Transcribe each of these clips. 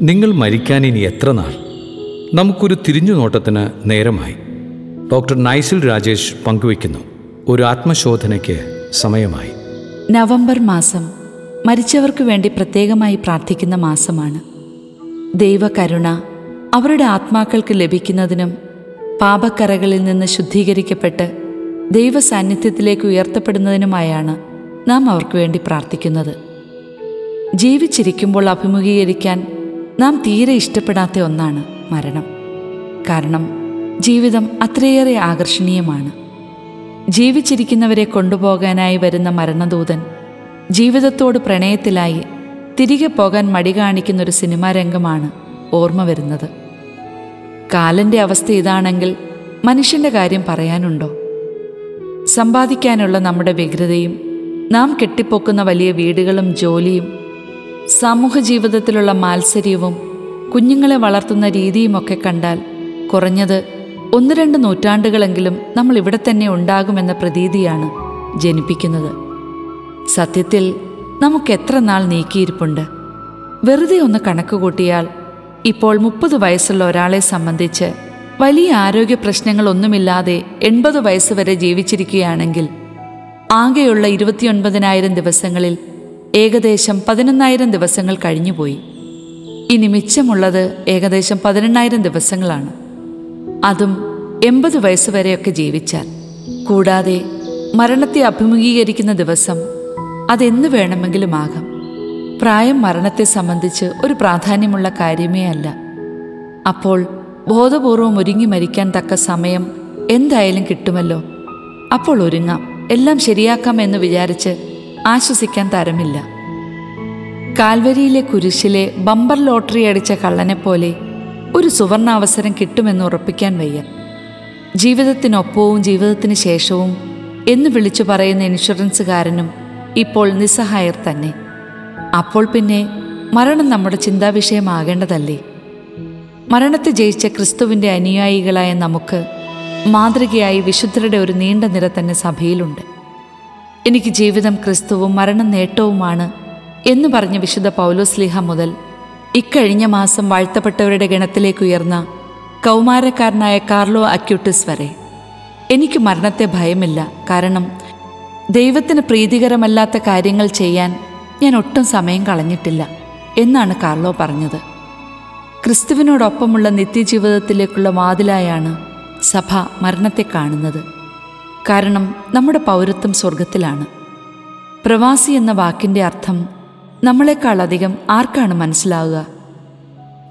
നിങ്ങൾ മരിക്കാൻ ഇനി എത്ര നാൾ? നമുക്കൊരു തിരിഞ്ഞു നോട്ടത്തിന് നേരമായി. ഡോക്ടർ നൈസിൽ രാജേഷ് പങ്കുവയ്ക്കുന്നു. ഒരു ആത്മശോധനയ്ക്ക് സമയമായി. നവംബർ മാസം മരിച്ചവർക്ക് വേണ്ടി പ്രത്യേകമായി പ്രാർത്ഥിക്കുന്ന മാസമാണ്. ദൈവകരുണ അവരുടെ ആത്മാക്കൾക്ക് ലഭിക്കുന്നതിനും പാപക്കറകളിൽ നിന്ന് ശുദ്ധീകരിക്കപ്പെട്ട് ദൈവസാന്നിധ്യത്തിലേക്ക് ഉയർത്തപ്പെടുന്നതിനുമായാണ് നാം അവർക്ക് വേണ്ടി പ്രാർത്ഥിക്കുന്നത്. ജീവിച്ചിരിക്കുമ്പോൾ അഭിമുഖീകരിക്കാൻ നാം തീരെ ഇഷ്ടപ്പെടാത്ത ഒന്നാണ് മരണം. കാരണം ജീവിതം അത്രയേറെ ആകർഷണീയമാണ്. ജീവിച്ചിരിക്കുന്നവരെ കൊണ്ടുപോകാനായി വരുന്ന മരണദൂതൻ ജീവിതത്തോട് പ്രണയത്തിലായി തിരികെ പോകാൻ മടി കാണിക്കുന്ന ഒരു സിനിമാ രംഗമാണ് ഓർമ്മ വരുന്നത്. കാലന്റെ അവസ്ഥ ഇതാണെങ്കിൽ മനുഷ്യന്റെ കാര്യം പറയാനുണ്ടോ? സമ്പാദിക്കാനുള്ള നമ്മുടെ വ്യഗ്രതയും നാം കെട്ടിപ്പൊക്കുന്ന വലിയ വീടുകളും ജോലിയും സമൂഹ ജീവിതത്തിലുള്ള മാത്സര്യവും കുഞ്ഞുങ്ങളെ വളർത്തുന്ന രീതിയുമൊക്കെ കണ്ടാൽ കുറഞ്ഞത് ഒന്ന് രണ്ട് നൂറ്റാണ്ടുകളെങ്കിലും നമ്മൾ ഇവിടെ തന്നെ ഉണ്ടാകുമെന്ന പ്രതീതിയാണ് ജനിപ്പിക്കുന്നത്. സത്യത്തിൽ നമുക്ക് എത്ര നാൾ നീക്കിയിരിപ്പുണ്ട്? വെറുതെ ഒന്ന് കണക്ക് കൂട്ടിയാൽ ഇപ്പോൾ മുപ്പത് വയസ്സുള്ള ഒരാളെ സംബന്ധിച്ച് വലിയ ആരോഗ്യ പ്രശ്നങ്ങളൊന്നുമില്ലാതെ എൺപത് വയസ്സ് വരെ ജീവിച്ചിരിക്കുകയാണെങ്കിൽ ആകെയുള്ള ഇരുപത്തിയൊൻപതിനായിരം ദിവസങ്ങളിൽ ഏകദേശം പതിനൊന്നായിരം ദിവസങ്ങൾ കഴിഞ്ഞുപോയി. ഇനി മിച്ചമുള്ളത് ഏകദേശം പതിനെണ്ണായിരം ദിവസങ്ങളാണ്. അതും എൺപത് വയസ്സ് വരെയൊക്കെ ജീവിച്ചാൽ. കൂടാതെ മരണത്തെ അഭിമുഖീകരിക്കുന്ന ദിവസം അതെന്ന് വേണമെങ്കിലും ആകാം. പ്രായം മരണത്തെ സംബന്ധിച്ച് ഒരു പ്രാധാന്യമുള്ള കാര്യമേ അല്ല. അപ്പോൾ ബോധപൂർവം ഒരുങ്ങി മരിക്കാൻ തക്ക സമയം എന്തായാലും കിട്ടുമല്ലോ. അപ്പോൾ ഒരുങ്ങാം. എല്ലാം ശരിയാക്കാം എന്ന് വിചാരിച്ച് ആശ്വസിക്കാൻ തരമില്ല. കാൽവരിയിലെ കുരിശിലെ ബമ്പർ ലോട്ടറി അടിച്ച കള്ളനെപ്പോലെ ഒരു സുവർണാവസരം കിട്ടുമെന്ന് ഉറപ്പിക്കാൻ വയ്യ. ജീവിതത്തിനൊപ്പവും ജീവിതത്തിന് ശേഷവും എന്ന് വിളിച്ചു പറയുന്ന ഇൻഷുറൻസുകാരനും ഇപ്പോൾ നിസ്സഹായർ തന്നെ. അപ്പോൾ പിന്നെ മരണം നമ്മുടെ ചിന്താവിഷയമാകേണ്ടതല്ലേ? മരണത്തെ ജയിച്ച ക്രിസ്തുവിന്റെ അനുയായികളായ നമുക്ക് മാതൃകയായി വിശുദ്ധരുടെ ഒരു നീണ്ട നിര തന്നെ സഭയിലുണ്ട്. എനിക്ക് ജീവിതം ക്രിസ്തുവും മരണം നേട്ടവുമാണ് എന്ന് പറഞ്ഞ വിശുദ്ധ പൗലോസ്ലിഹ മുതൽ ഇക്കഴിഞ്ഞ മാസം വാഴ്ത്തപ്പെട്ടവരുടെ ഗണത്തിലേക്ക് ഉയർന്ന കൗമാരക്കാരനായ കാർലോ അക്യൂട്ടിസ് വരെ. എനിക്ക് മരണത്തെ ഭയമില്ല കാരണം ദൈവത്തിന് പ്രീതികരമല്ലാത്ത കാര്യങ്ങൾ ചെയ്യാൻ ഞാൻ ഒട്ടും സമയം കളഞ്ഞിട്ടില്ല എന്നാണ് കാർലോ പറഞ്ഞത്. ക്രിസ്തുവിനോടൊപ്പമുള്ള നിത്യജീവിതത്തിലേക്കുള്ള വാതിലായാണ് സഭ മരണത്തെ കാണുന്നത്. കാരണം നമ്മുടെ പൗരത്വം സ്വർഗത്തിലാണ് പ്രവാസി എന്ന വാക്കിന്റെ അർത്ഥം നമ്മളെക്കാളധികം ആർക്കാണ് മനസ്സിലാവുക?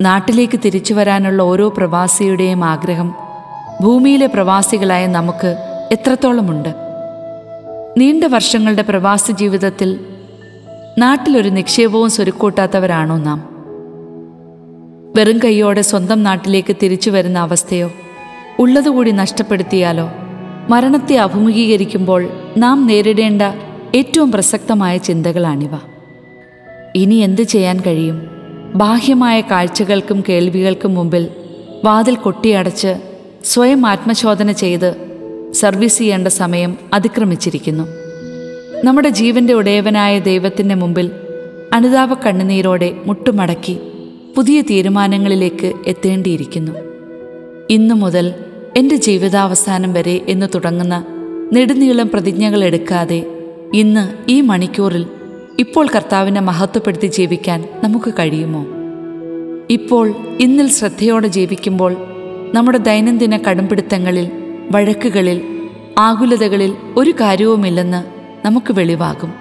നാട്ടിലേക്ക് തിരിച്ചു വരാനുള്ള ഓരോ പ്രവാസിയുടെയും ആഗ്രഹം ഭൂമിയിലെ പ്രവാസികളായ നമുക്ക് എത്രത്തോളമുണ്ട്? നീണ്ട വർഷങ്ങളുടെ പ്രവാസി ജീവിതത്തിൽ നാട്ടിലൊരു നിക്ഷേപവും സ്വരുക്കൂട്ടാത്തവരാണോ നാം? വെറും കൈയോടെ സ്വന്തം നാട്ടിലേക്ക് തിരിച്ചു വരുന്ന അവസ്ഥയോ ഉള്ളതുകൂടി നഷ്ടപ്പെടുത്തിയാലോ? മരണത്തെ അഭിമുഖീകരിക്കുമ്പോൾ നാം നേരിടേണ്ട ഏറ്റവും പ്രസക്തമായ ചിന്തകളാണിവ. ഇനി എന്ത് ചെയ്യാൻ കഴിയും? ബാഹ്യമായ കാഴ്ചകൾക്കും കേൾവികൾക്കും മുമ്പിൽ വാതിൽ കൊട്ടിയടച്ച് സ്വയം ആത്മശോധന ചെയ്ത് സർവീസ് ചെയ്യേണ്ട സമയം അതിക്രമിച്ചിരിക്കുന്നു. നമ്മുടെ ജീവന്റെ ഉടയവനായ ദൈവത്തിന്റെ മുമ്പിൽ അനുതാപ കണ്ണുനീരോടെ മുട്ടുമടക്കി പുതിയ തീരുമാനങ്ങളിലേക്ക് എത്തേണ്ടിയിരിക്കുന്നു. ഇന്നു മുതൽ എന്റെ ജീവിതാവസാനം വരെ എന്ന് തുടങ്ങുന്ന നെടുനീളം പ്രതിജ്ഞകൾ എടുക്കാതെ ഇന്ന് ഈ മണിക്കൂറിൽ ഇപ്പോൾ കർത്താവിനെ മഹത്വപ്പെടുത്തി ജീവിക്കാൻ നമുക്ക് കഴിയുമോ? ഇപ്പോൾ ഇന്നിൽ ശ്രദ്ധയോടെ ജീവിക്കുമ്പോൾ നമ്മുടെ ദൈനംദിന കടുംപിടുത്തങ്ങളിൽ വഴക്കുകളിൽ ആകുലതകളിൽ ഒരു കാര്യവുമില്ലെന്ന് നമുക്ക് വെളിവാകും.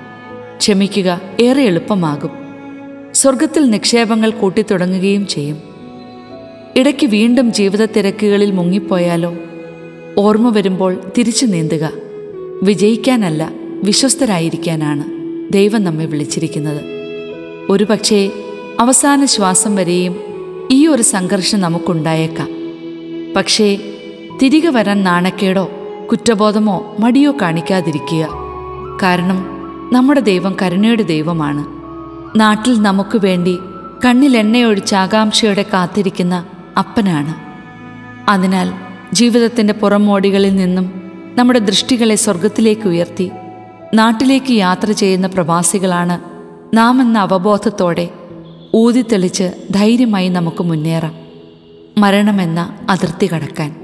ക്ഷമിക്കുക ഏറെ എളുപ്പമാകും. സ്വർഗത്തിൽ നിക്ഷേപങ്ങൾ കൂട്ടിത്തുടങ്ങുകയും ചെയ്യും. ഇടയ്ക്ക് വീണ്ടും ജീവിത തിരക്കുകളിൽ മുങ്ങിപ്പോയാലോ? ഓർമ്മ വരുമ്പോൾ തിരിച്ചു നീന്തുക. വിജയിക്കാനല്ല വിശ്വസ്തരായിരിക്കാനാണ് ദൈവം നമ്മെ വിളിച്ചിരിക്കുന്നത്. ഒരുപക്ഷേ അവസാന ശ്വാസം വരെയും ഈ ഒരു സംഘർഷം നമുക്കുണ്ടായേക്കാം. പക്ഷേ തിരികെ വരാൻ നാണക്കേടോ കുറ്റബോധമോ മടിയോ കാണിക്കാതിരിക്കുക. കാരണം നമ്മുടെ ദൈവം കരുണയുടെ ദൈവമാണ്. നാട്ടിൽ നമുക്ക് വേണ്ടി കണ്ണിലെണ്ണയൊഴിച്ച് ആകാംക്ഷയോടെ കാത്തിരിക്കുന്ന അപ്പനാണ്. അതിനാൽ ജീവിതത്തിന്റെ പുറമോടികളിൽ നിന്നും നമ്മുടെ ദൃഷ്ടികളെ സ്വർഗത്തിലേക്ക് ഉയർത്തി നാട്ടിലേക്ക് യാത്ര ചെയ്യുന്ന പ്രവാസികളാണ് നാം എന്ന അവബോധത്തോടെ ഊതിത്തെളിച്ച് ധൈര്യമായി നമുക്ക് മുന്നേറാം. മരണമെന്ന അതിർത്തി കടക്കാൻ.